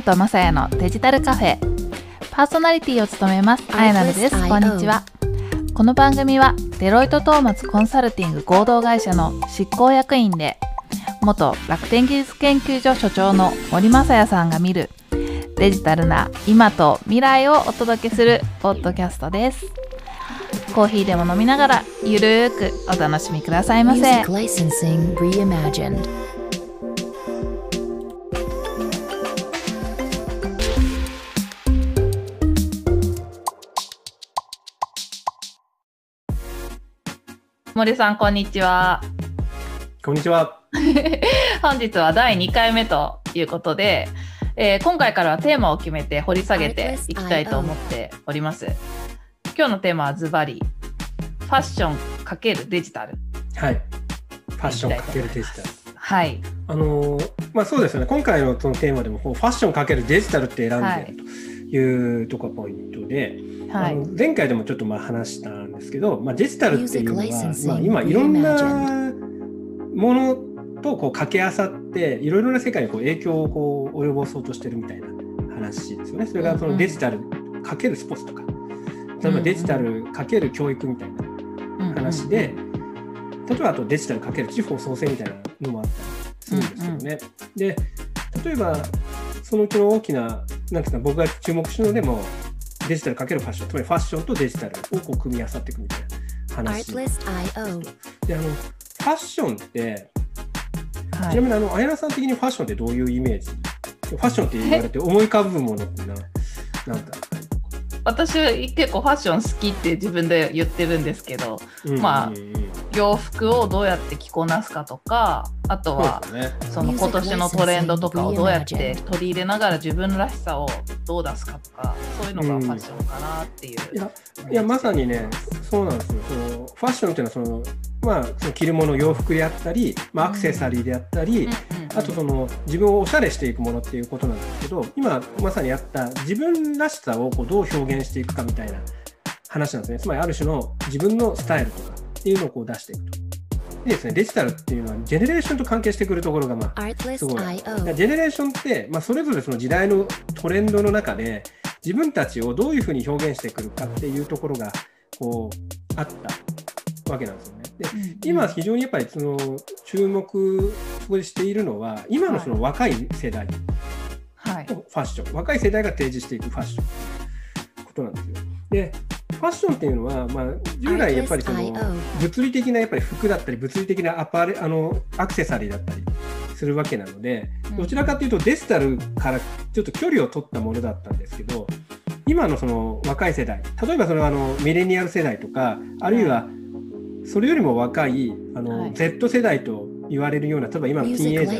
ナとマサヤのデジタルカフェ。パーソナリティを務めますあやなるです。こんにちは。この番組はデロイトトーマツコンサルティング合同会社の執行役員で元楽天技術研究所所長の森正也さんが見るデジタルな今と未来をお届けするポッドキャストです。コーヒーでも飲みながらゆるーくお楽しみくださいませ森さんこんにちはこんにちは。本日は第2回目ということで、えー今回からはテーマを決めて掘り下げていきたいと思っております。今日のテーマはズバリファッション×デジタル。はい。ファッションかけるデジタル。はい。あのーまあそうですよね。今回のそのテーマでもこうファッションかけるデジタルって選んはいでるというとこポイントで、はい。あの前回でもちょっとまあ話したんですけど、まあ、デジタルっていうのはまあ、今いろんなものとこう掛け合わさっていろいろな世界にこう影響をこう及ぼそうとしてるみたいな話ですよね。それがそのデジタルかけるスポーツとか、例えばデジタルかける教育みたいな話で、例えばあとデジタルかける地方創生みたいなのもあったりするんですよね。で例えばそのうちの大きななんていうんですか僕が注目してるのでもデジタルかけるファッションつまりファッションとデジタルをこう組み合わさっていくみたいな話。であのファッションってはい。ちなみにあの綾菜さん的にファッションってどういうイメージ？ファッションって言われて思い浮かぶものってななんか私結構ファッション好きって自分で言ってるんですけどまあうんうんうん洋服をどうやって着こなすかとかあとはその今年のトレンドとかをどうやって取り入れながら自分らしさをどう出すかとかそういうのがファッションかなっていう。いやいやまさにねそうなんですよ。そのファッションっていうのはそのまあその着るもの洋服であったり、まあ、アクセサリーであったり、うんうん。あとその自分をおしゃれしていくものっていうことなんですけど今まさにあった自分らしさをこうどう表現していくかみたいな話なんですね。つまりある種の自分のスタイルとかっていうのをこう出していくと。でですね、デジタルっていうのはジェネレーションと関係してくるところがまあすごい。ジェネレーションって、まあ、それぞれその時代のトレンドの中で自分たちをどういうふうに表現してくるかっていうところがこうあったわけなんですよね。で今非常にやっぱりその注目しているのは今のその若い世代はいのファッション、若い世代が提示していくファッションということなんですよ。でファッションっていうのは、まあ、従来やっぱりその物理的なやっぱり服だったり物理的なアパレあのアクセサリーだったりするわけなのでうん。どちらかというとデジタルからちょっと距離を取ったものだったんですけど今のその若い世代例えばそのあのミレニアル世代とかあるいはそれよりも若いあの、はい。Z 世代と言われるような例えば今のティーンエイジャ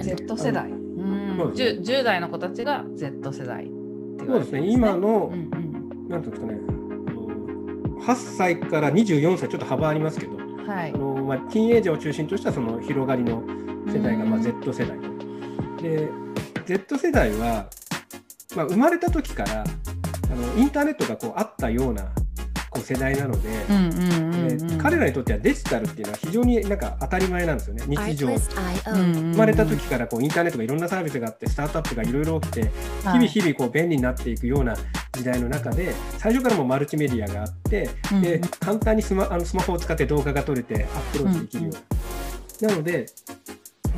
ー. Z 世代。うん。そうです 10, 10代の子たちが Z 世代って言そうですね。今の、うんなんていうんですかねあの8歳から24歳ちょっと幅ありますけどうんはい。あ。のまあ、ティーンエイジャーを中心としたその広がりの世代が、まあ、うん Z 世代で Z 世代は、まあ、生まれた時からあのインターネットがこうあったようなこう世代なので、うんうんうんうんで彼らにとってはデジタルっていうのは非常になんか当たり前なんですよね。日常。生まれた時からこうインターネットがいろんなサービスがあってスタートアップがいろいろ起きて日々日々こう便利になっていくような時代の中で最初からもうマルチメディアがあって々で簡単にスマあのスマホを使って動画が撮れてアップロードできるような。なので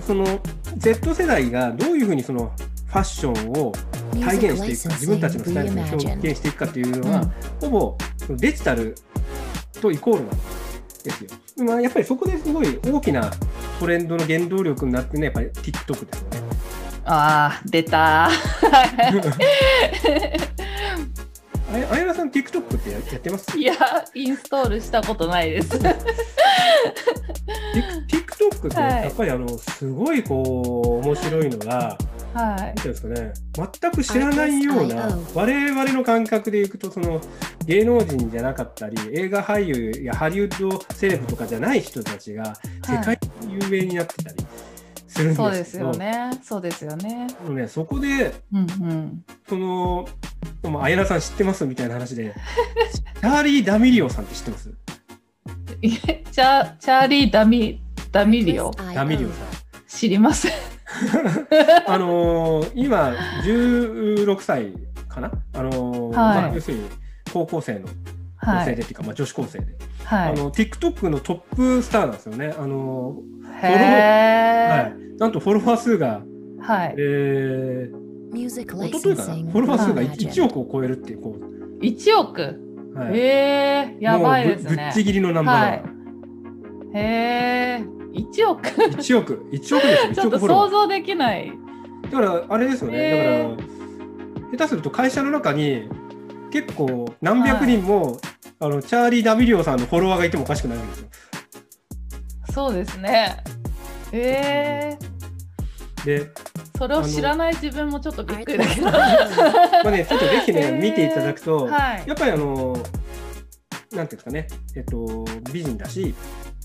その Z 世代がどういうふうにそのファッションを体現していくか自分たちのスタイルを表現していくかというのは、ほぼそのデジタルとイコールなんですよ。まあ、やっぱりそこですごい大きなトレンドの原動力になってるのはやっぱり TikTok ですよね。ああ出た あやあやなさん TikTok ってややってます？いやインストールしたことないです。Tik- ?TikTok ってはい。やっぱりあのすごいこう面白いのが、はい。なんていうんですかね、全く知らないような我々の感覚でいくと、その芸能人じゃなかったり、映画俳優やハリウッドセレブとかじゃない人たちが、世界的に有名になってたりするんですそうですよね。そうですよね。ね、そこで、うんうん。その、もう綾菜さん知ってますみたいな話で、チャーリー・ダミリオさんって知ってます？いえチャチャーリー・ダミダミリオ？ダミリオさん。知りません。あのー今16歳かな、あのーはい。まあ、要するに高校生の女はい。性でっていうか、まあ、女子高生で、はい。あの TikTok のトップスターなんですよね。あのへー。はえい、なんとフォロワー数が、はい。えー、Music 一昨日かな、フォロワー数が 1, reimagined. 億を超えるっていう、こ1億？う、はい、へえやばいですもうぶっちぎりのナンバーワン、はい。へえ1億？1億、1億ですよ、1 ちょっと。想像できない。だから、あれですよね、へー。だから、下手すると会社の中に、結構何百人も、あのチャーリー・ダミリオさんのフォロワーがいてもおかしくないんですよ。そうですね。へえで、それを知らない自分もちょっとびっくりだけど。まあね、ちょっとぜひね、見ていただくと、はい。やっぱりあの、なんていうんですかね、えっと、美人だし、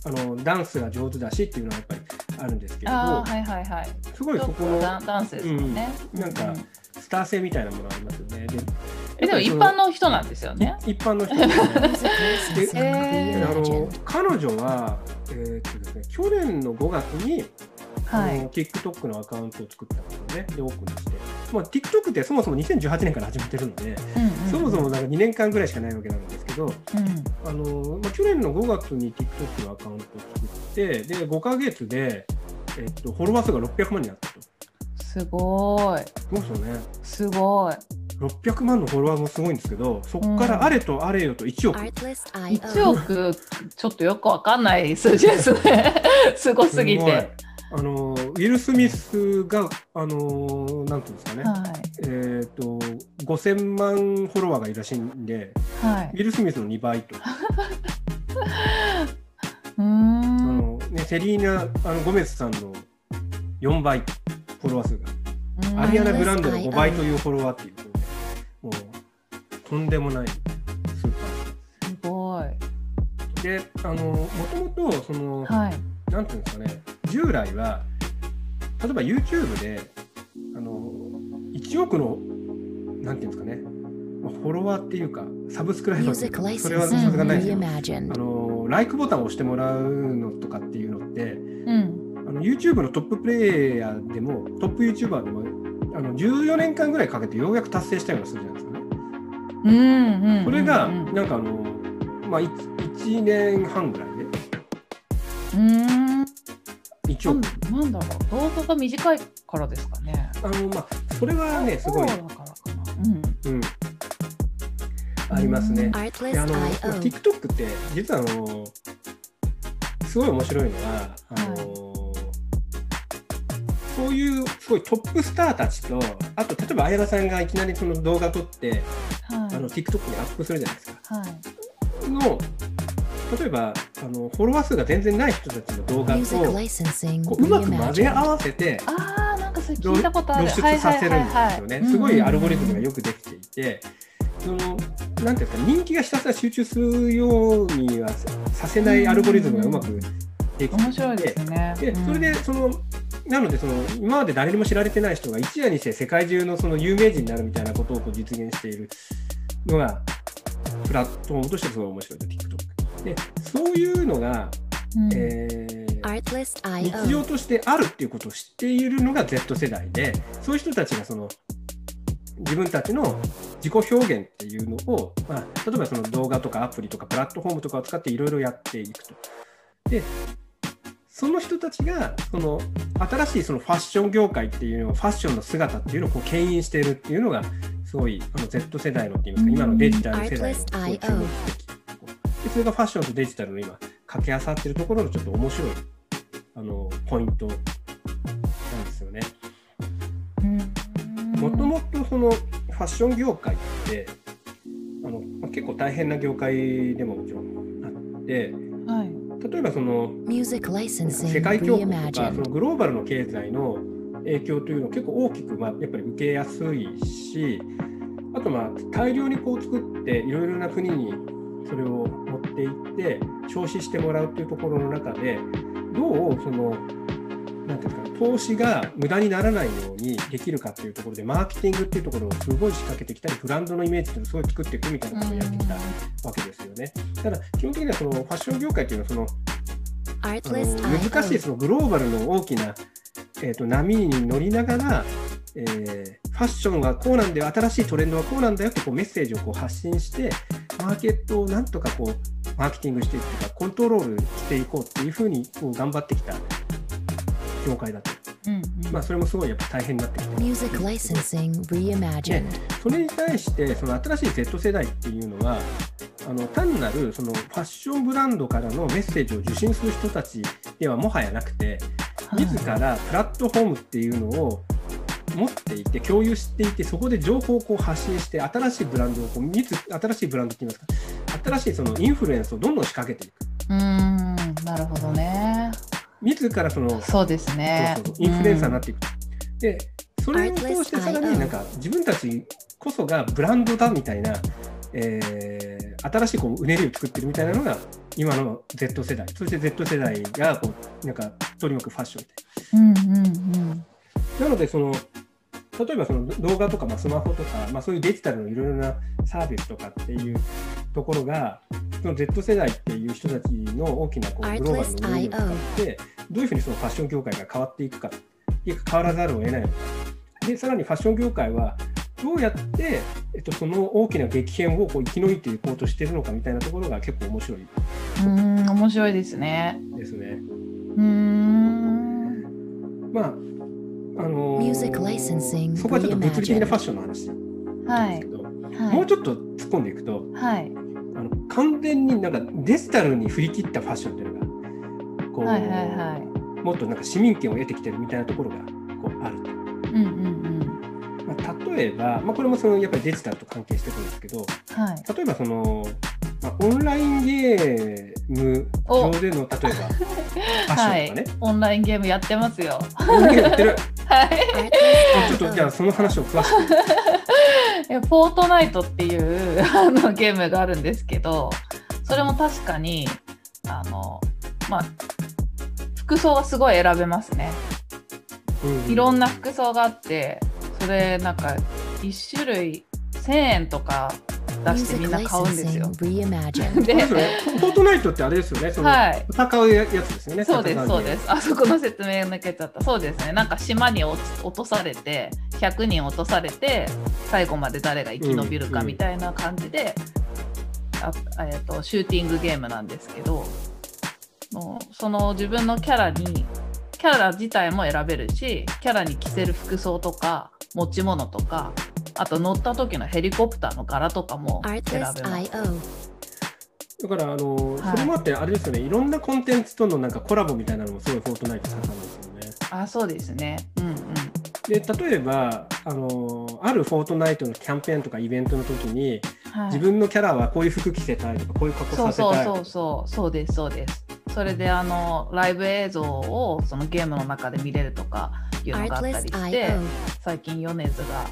あのダンスが上手だしっていうのはやっぱりあるんですけれど、ああはいはいはい。すごいそこのダンダンスですもんね、うん。なんかスター性みたいなものがありますよね。でえでも一般の人なんですよね。い一般の人。ですね。へーあの.彼女は、えーっとですね、去年の5月に、はいあの TikTok のアカウントを作ったんですよね。で、オープンして。まあ、TikTok ってそもそも2018年から始めてるので、うんうんうんそもそもなんか2年間ぐらいしかないわけなんですけど、うんあのまあ、去年の5月に TikTok のアカウントを作って、で、5ヶ月で、えっと、フォロワー数が600万になったと。すごいそうですよね。すごい600万のフォロワーもすごいんですけど、そこからあれとあれよと1億。Artlist.io. 1億ちょっとよくわかんない数字ですね すごすぎてあのウィル・スミスが、あのなんていうんですかね、はえっ、と、5000万フォロワーがいるらしいんで、いはい。ウィル・スミスの2倍と。うーあんのね、セリーナあのゴメスさんの4倍、フォロワー数が。うん。アリアナ・グランデの5倍というフォロワーっていうことで、もう、とんでもないスーパすごい。ー。で、あの、もともと、その、はい。なんていうんですかね、従来は、例えば YouTube で、あの、1億の、なんていうんですかね、まあフォロワーっていうか、サブスクライバーそれはさすがないですよ。あ.の、ライクボタンを押してもらうのとかっていうのって、うんあの YouTube のトッププレイヤーでも、トップ YouTuber でも、あの14年間ぐらいかけてようやく達成したような数字なんですよね。うんうんうんそれが、うんなんかあの、まあ、1, 年半ぐらいで、うん1億。なんなんだろう。動画が短いからですかね。あの、まあ、それはね、すごいそう、だからかな。うん。うん、ありますね。であの. TikTok って実はあのすごい面白いのはあの、そういうすごいトップスターたちとあと例えば綾田さんがいきなりその動画撮って、はい。あの TikTok にアップするじゃないですか。はい。の例えばあのフォロワー数が全然ない人たちの動画とこううまく混ぜ合.わせて露出させるんですよね。すごいアルゴリズムがよよくできていて、そのなんていうんですか人気がひたすら集中するようにはささせないアルゴリズムがうまくできていて、面白いですねでそれでそのなのでその今まで誰にも知られてない人が一夜にして世界中のその有名人になるみたいなことをこう実現しているのがプラットフォームとしてすごい面白いと TikTok。でそういうのが、うんえー日.常としてあるっていうことを知っているのが Z 世代でそういう人たちがその自分たちの自己表現っていうのを、まあ、例えばその動画とかアプリとかプラットフォームとかを使っていろいろやっていくと。でその人たちがその新しいそのファッション業界っていうのをファッションの姿っていうのをこう牽引しているっていうのがすごいあの Z 世代のっていいますか今のデジタル世代のでそれがファッションとデジタルの今掛け合わさってるところのちょっと面白いあのポイントなんですよね。もともとそのファッション業界ってあのまあ結構大変な業界でももちろんあってはい例えばその世界恐慌とかそ.のグローバルの経済の影響というのを結構大きく、まあ、やっぱり受けやすいしあとまあ大量にこう作っていろいろな国にそれをていって消費してもらうっていうところの中でどうそのなんていうかね投資が無駄にならないようにできるかっていうところでマーケティングっていうところをすごい仕掛けてきたりブランドのイメージっていうのをすごい作っていくみたいなことをやってきたわけですよね。ただ基本的にはそのファッション業界っていうのはその.難しいそのグローバルの大きなえー、と波に乗りながら、えーファッションはこうなんだよ新しいトレンドはこうなんだよってこうメッセージをこう発信してマーケットをなんとかこうマーケティングしていくとかコントロールしていこうっていうふうにこう頑張ってきた業界だと、うんうん。まあ、それもすごいやっぱ大変になってきて Music licensing reimagined. それに対してその新しい Z 世代っていうのはあの単なるそのファッションブランドからのメッセージを受信する人たちではもはやなくてはい。自らプラットフォームっていうのを持っていて共有していてそこで情報をこう発信して新しいブランドをこう自新しいブランドって言いますか？新しいそのインフルエンスをどんどん仕掛けていく。うーんなるほどね。自らそのそうですね。そうそうインフルエンサーになっていく。と。で、それを通してさらになんか自分たちこそがブランドだみたいな、えー新しいこううねりを作ってるみたいなのが今の Z 世代、そして Z 世代がこうなんか取り巻くファッションみたいうんうんうん。な。なので、その例えばその動画とか、まあ、スマホとか、まあ、そういうデジタルのいろいろなサービスとかっていうところが、その Z 世代っていう人たちの大きなこうグローバルのうねりを使って、どういうふうにそのファッション業界が変わっていくか、変わらざるを得ないのか。で、さらにファッション業界は、どうやって、えっと、その大きな激変をこう生き抜いていこうとしているのかみたいなところが結構面白いうーん面白いですねですね。うーんまあ、そこはちょっと物理的なファッ.ションの話はいなんですけど、はい。もうちょっと突っ込んでいくと、はい。あの完全になんかデジタルに振り切ったファッションっていうのがこう、はいはいはい。もっとなんか市民権を得てきてるみたいなところがこうあると。うんうんうん。まあ、例えば、まあ、これもそのやっぱりデジタルと関係してくるんですけどはい。例えばその、まあ、オンラインゲーム上での例えば ファッションとかはいね、オンラインゲームやってますよ。オンラインゲームやってるはい。あちょっとじゃあその話を詳しく。えフォートナイトっていうあのゲームがあるんですけどそれも確かにあのまあ服装がすごい選べますね。いろんなな服装があってそれなんか1種類1000円とか出してみんな買うんですよ。でフォートナイトってあれですよね。その、はい。戦うやつですよね。そうですそうで戦す。あそこの説明抜けちゃった。そうですね。なんか島に落とされて100人落とされて最後まで誰が生き延びるかみたいな感じで、あえー、とシューティングゲームなんですけどもうその自分のキャラにキャラ自体も選べるしキャラに着せる服装とか持ち物とかあと乗った時のヘリコプターの柄とかも選べます.だからあの、はい。それもあってあれですよね。いろんなコンテンツとのなんかコラボみたいなのもすごいフォートナイト盛んですよね。あそうですね。うんうん。で例えばあのあるフォートナイトのキャンペーンとかイベントの時に、はい。自分のキャラはこういう服着せたいとかこういう格好そうさせたいそうそうそうそうですそうです。それであのライブ映像をそのゲームの中で見れるとかいうのがあったりして.最近米津が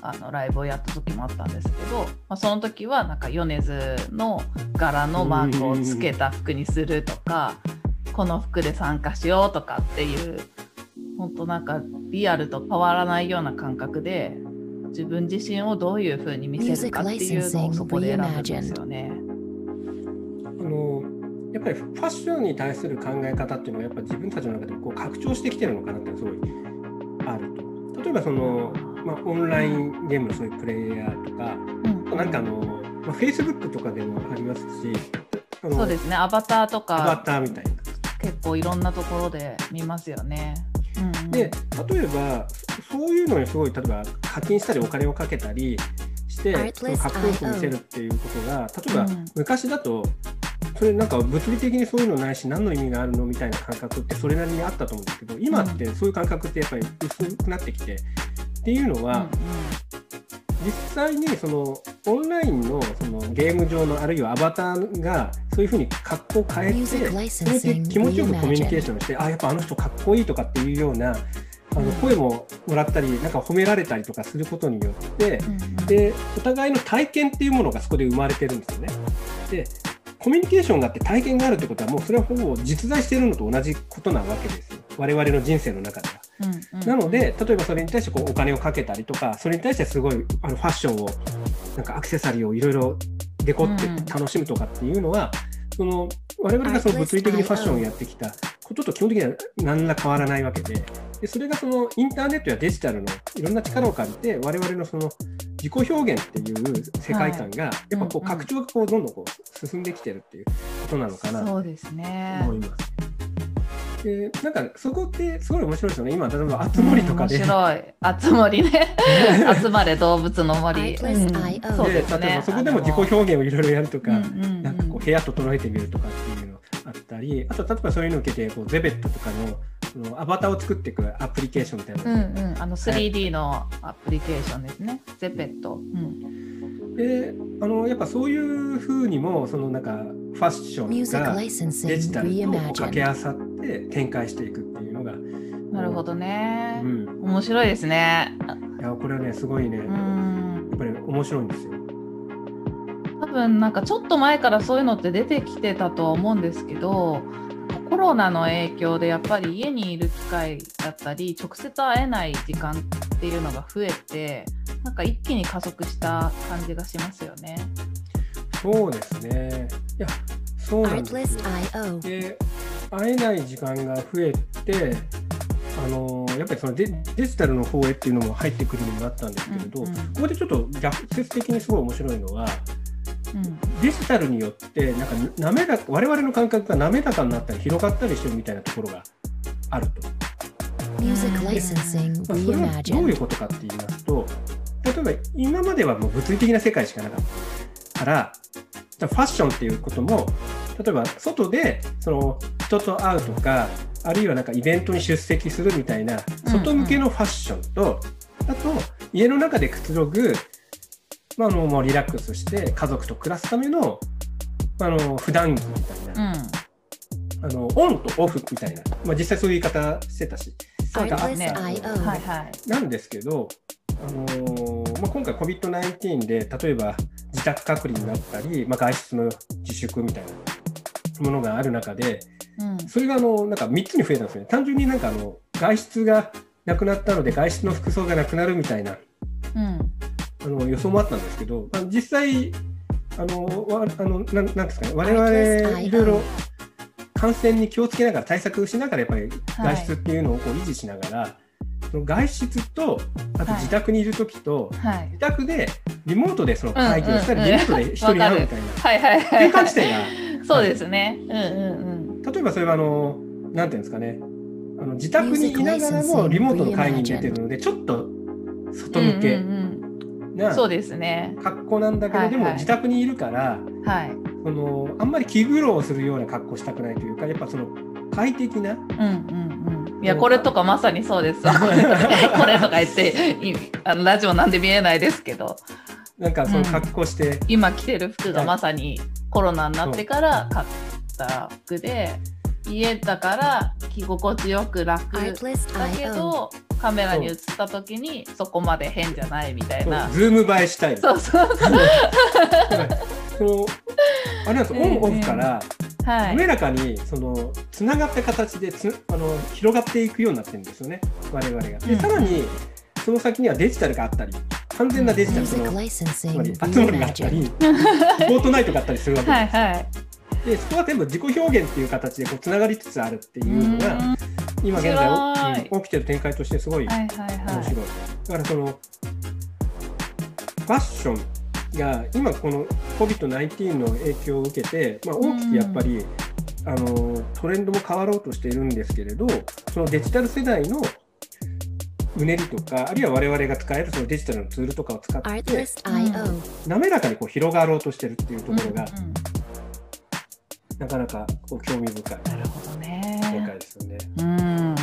あのライブをやった時もあったんですけど、まあ、その時はなんか米津の柄のマークをつけた服にするとかこの服で参加しようとかっていう本当なんかリアルと変わらないような感覚で自分自身をどういう風に見せるかっていうのをそこで選ぶんですよね。あのやっぱりファッションに対する考え方っていうのはやっぱ自分たちの中でこう拡張してきてるのかなっていうのがすごいあると。例えばその、まあ、オンラインゲームのそういうプレイヤーとか、うん。なんかあの、まあ、Facebook とかでもありますしそうですね。アバターとアバかターみたいな。結構いろんなところで見ますよね。うんうん。で例えばそういうのにすごい例えば課金したりお金をかけたりしてそのかっこよく見せるっていうことが例えばうん。昔だとそれなんか物理的にそういうのないし何の意味があるのみたいな感覚ってそれなりにあったと思うんですけど今ってそういう感覚ってやっぱり薄くなってきてっていうのは、実際にそのオンラインのそのゲーム上のあるいはアバターがそういうふうに格好を変えてそれで licensing 気持ちよくコミュニケーションしてあやっぱあの人かっこいいとかっていうようなあの声ももらったりなんか褒められたりとかすることによってうんうんでお互いの体験っていうものがそこで生まれてるんですよね。でコミュニケーションがあって体験があるってことはもうそれはほぼ実在しているのと同じことなわけですよ。我々の人生の中では。うんうんなので例えばそれに対してこうお金をかけたりとかそれに対してすごいあのファッションをなんかアクセサリーをいろいろデコってうん楽しむとかっていうのは、その我々がその物理的にファッションをやってきたことと基本的には何ら変わらないわけででそれがそのインターネットやデジタルのいろんな力を借りて我々のその自己表現っていう世界観が、やっぱこううんうん拡張がこうどんどんこう進んできてるっていうことなのかなとそうですね。思います。でなんかそこってすごい面白いですよね。今例えばあつ森とかで、面白い。あつ森ね。集まれ動物の森。そうでですね。例えばそこでも自己表現をいろいろやるとか、うんうんうんなんかこう部屋整えてみるとかっていうのあったり、あと例えばそういうのを受けてこうゼベットとかのそのアバターを作っていくアプリケーションみたいなうのんうん、あの 3D のアプリケーションですね。ゼペット。うん。であのやっぱそういうふうにもそのなんかファッション Music がデジタルと掛け合.わさって展開していくっていうのが、なるほどうね。ん、面白いですね。いやこれはねすごいね、うやん。っぱり面白いんですよ。多分なんかちょっと前からそういうのって出てきてたとは思うんですけどコロナの影響でやっぱり家にいる機会だったり直接会えない時間っていうのが増えてなんか一気に加速した感じがしますよね。そうですね。いやそうなんですよ。で会えない時間が増えてあのやっぱりそのデデジタルの方へっていうのも入ってくるようになったんですけれど、うんうんここでちょっと逆説的にすごい面白いのはうんデジタルによってなんか滑らか我々の感覚が滑らかになったり広がったりしてるみたいなところがあると。Music licensing まあ、それはどういう.ことかって言いますと例えば今まではもう物理的な世界しかなかったからファッションっていうことも例えば外でその人と会うとかあるいはなんかイベントに出席するみたいな外向けのファッションと、あと家の中でくつろぐ、まあ、あのもうリラックスして家族と暮らすためのあの普段着みたいな、うん。あのオンとオフみたいな、まあ、実際そういう言い方してたしそうですね。はいはい。なんですけど、あのーまあ、今回 COVID-19 で例えば自宅隔離になったり、まあ、外出の自粛みたいなものがある中でうん。それがあのなんか3つに増えたんですね。単純になんかあの外出がなくなったので外出の服装がなくなるみたいなうん。あの予想もあったんですけど、まあ、実際あのわあのなんなんですかね。我々いろいろ感染に気をつけながら対策しながらやっぱりはい。外出っていうのをこう維持しながら、その外出とあとはい。自宅にいる時と、はい。自宅でリモートでその会議をしたり、うんうんうん。リモートで人に会うみたいな。はいはいはい。転換地点がそうですね。うんうん例えばそれはあのなんていうんですかね。あの自宅にいながらもリモートの会議に出てるのでちょっと外うん。向けうんうんうん。なそうですね。格好なんだけど、はいはい。でも自宅にいるからはい。そのあんまり気苦労するような格好したくないというかやっぱその快適なうんうんうん。いや、これとかまさにそうです。これとか言って、いあのラジオなんで見えないですけど、なんかその格好して、今着てる服がまさにコロナになってから買った服で、家だから着心地よく楽だけ.ど、カメラに映った時にそこまで変じゃないみたいな。ズーム映えしたいそうそうそう。あれなんですよオンオフからはい。滑らかにそのつながった形でつあの広がっていくようになってるんですよね我々が。でうんさらにその先にはデジタルがあったり完全なデジタルそ Music のつまり集まりがあった.りフォートナイトがあったりするわけです。はいはい。でそこは全部自己表現っていう形でこうつながりつつあるっていうのがうん今現在起きてる展開としてすごいはいはい面はい。白い。だからそのファッションが今この COVID-19 の影響を受けて、まあ、大きくやっぱり、あのトレンドも変わろうとしているんですけれどそのデジタル世代のうねりとかあるいは我々が使えるそのデジタルのツールとかを使って.滑らかにこう広がろうとしてるっていうところが、うんうんなかなかこう興味深いなるほど展ね。開ですよね。うん。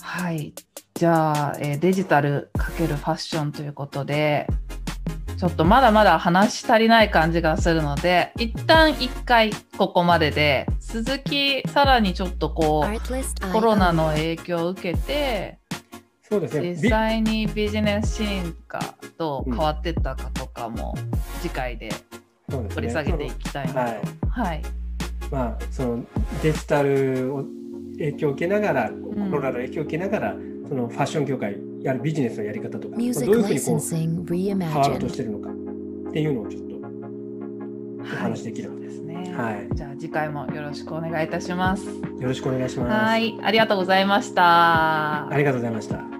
はい。じゃあ、えーデジタルかけるファッションということで、ちょっとまだまだ話し足りない感じがするので、一旦一回ここまでで、続きさらにちょっとこう.コロナの影響を受けて、そうですね。実際にビジネスシーンがどう変わってったかとかも次回でびそうですね掘り下げていきたいなと。はいはい。まあ、そのデジタルを影響を受けながら、んコロナの影響を受けながら、そのファッション業界やるビジネスのやり方とか、まあどういうふうにこう変わろうとし.てるのかっていうのをちょっとお話できるので、そうですね。はいじゃあ次回もよろしくお願いいたします。よろしくお願いします。はい、ありがとうございました。ありがとうございました。